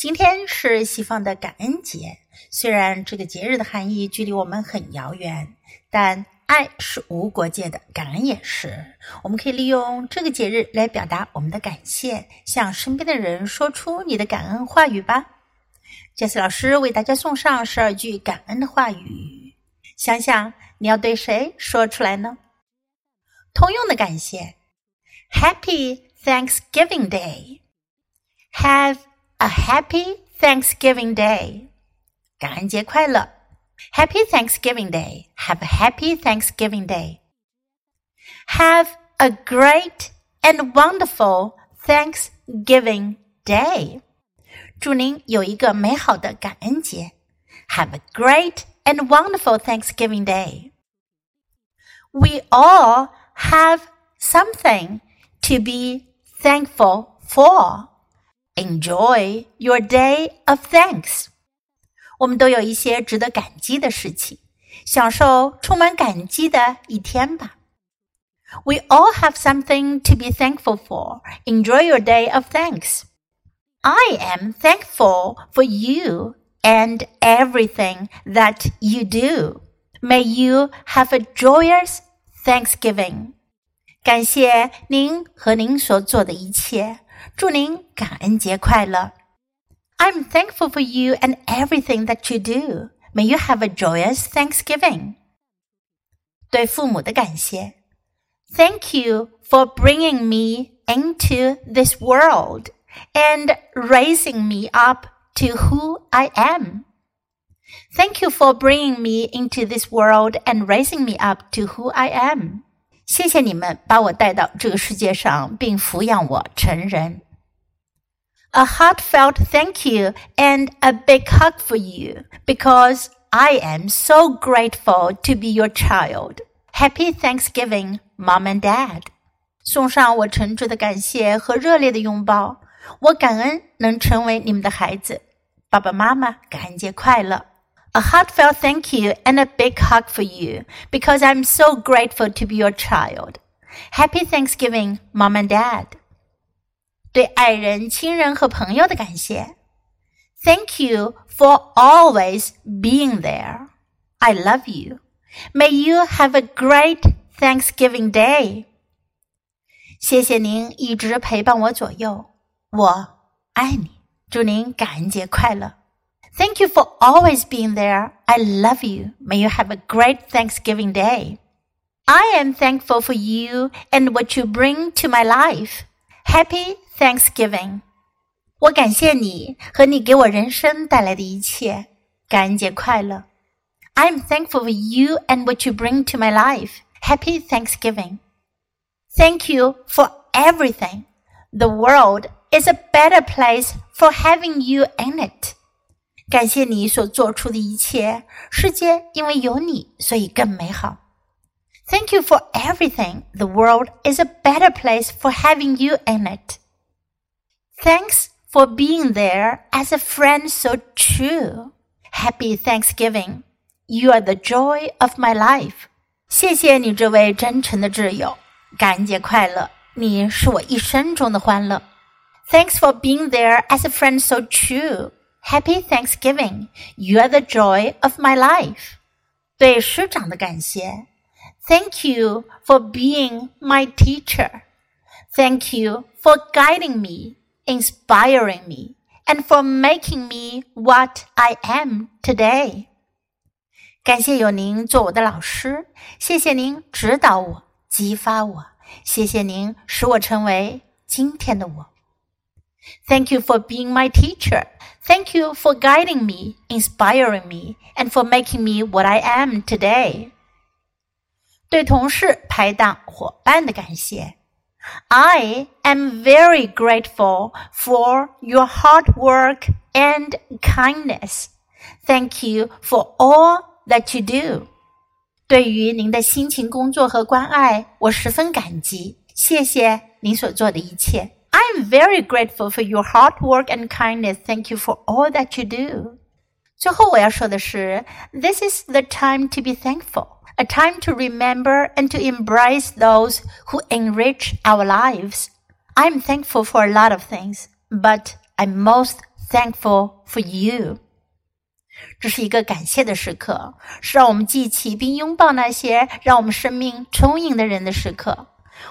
今天是西方的感恩节，虽然这个节日的含义距离我们很遥远，但爱是无国界的，感恩也是。我们可以利用这个节日来表达我们的感谢，向身边的人说出你的感恩话语吧。杰斯老师为大家送上十二句感恩的话语，想想你要对谁说出来呢？通用的感谢，Happy Thanksgiving Day，Have。A happy Thanksgiving Day，感恩节快乐！Happy Thanksgiving Day. Have a happy Thanksgiving day. Have a great and wonderful Thanksgiving day. 祝您有一个美好的感恩节。Have a great and wonderful Thanksgiving day. We all have something to be thankful for. Enjoy your day of thanks。我们都有一些值得感激的事情，享受充满感激的一天吧。We all have something to be thankful for. Enjoy your day of thanks. I am thankful for you and everything that you do. May you have a joyous Thanksgiving. 感谢您和您所做的一切。祝您感恩节快乐！I'm thankful for you and everything that you do. May you have a joyous Thanksgiving. 对父母的感谢，Thank you for bringing me into this world and raising me up to who I am. Thank you for bringing me into this world and raising me up to who I am. 谢谢你们把我带到这个世界上，并抚养我成人。A heartfelt thank you and a big hug for you because I am so grateful to be your child. Happy Thanksgiving, Mom and Dad. 送上我诚挚的感谢和热烈的拥抱。我感恩能成为你们的孩子。爸爸妈妈，感恩节快乐 ！a heartfelt thank you and a big hug for you because I'm so grateful to be your child. Happy Thanksgiving, Mom and Dad. 对爱人、亲人和朋友的感谢。Thank you for always being there. I love you. May you have a great Thanksgiving day. 谢谢您一直陪伴我左右，我爱你。祝您感恩节快乐。 Thank you for always being there. I love you. May you have a great Thanksgiving day. I am thankful for you and what you bring to my life. Happy Thanksgiving. 我感谢你和你给我人生带来的一切。感恩节快乐。I'm thankful for you and what you bring to my life. Happy Thanksgiving. Thank you for everything. The world is a better place for having you in it. 感谢你所做出的一切，世界因为有你，所以更美好。Thank you for everything. The world is a better place for having you in it. Thanks for being there as a friend so true. Happy Thanksgiving. You are the joy of my life. 谢谢你这位真诚的挚友，感恩节快乐！你是我一生中的欢乐。Thanks for being there as a friend so true. Happy Thanksgiving! You are the joy of my life. 对师长的感谢，Thank you for being my teacher. Thank you for guiding me, inspiring me, and for making me what I am today. 感谢有您做我的老师，谢谢您指导我、激发我，谢谢您使我成为今天的我。 Thank you for being my teacher. Thank you for guiding me, inspiring me, and for making me what I am today. 对同事、拍档、伙伴的感谢。I am very grateful for your hard work and kindness. Thank you for all that you do. 对于您的辛勤工作和关爱，我十分感激。谢谢您所做的一切。 I'm very grateful for your hard work and kindness. Thank you for all that you do. 最后我要说的是，This is the time to be thankful, a time to remember and to embrace those who enrich our lives. I'm thankful for a lot of things, but I'm most thankful for you。这是一个感谢的时刻，是让我们记起并拥抱那些让我们生命充盈的人的时刻。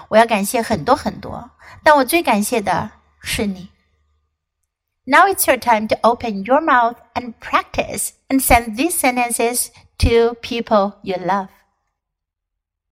我要感谢很多很多，但我最感谢的是你。Now it's your time to open your mouth and practice and send these sentences to people you love.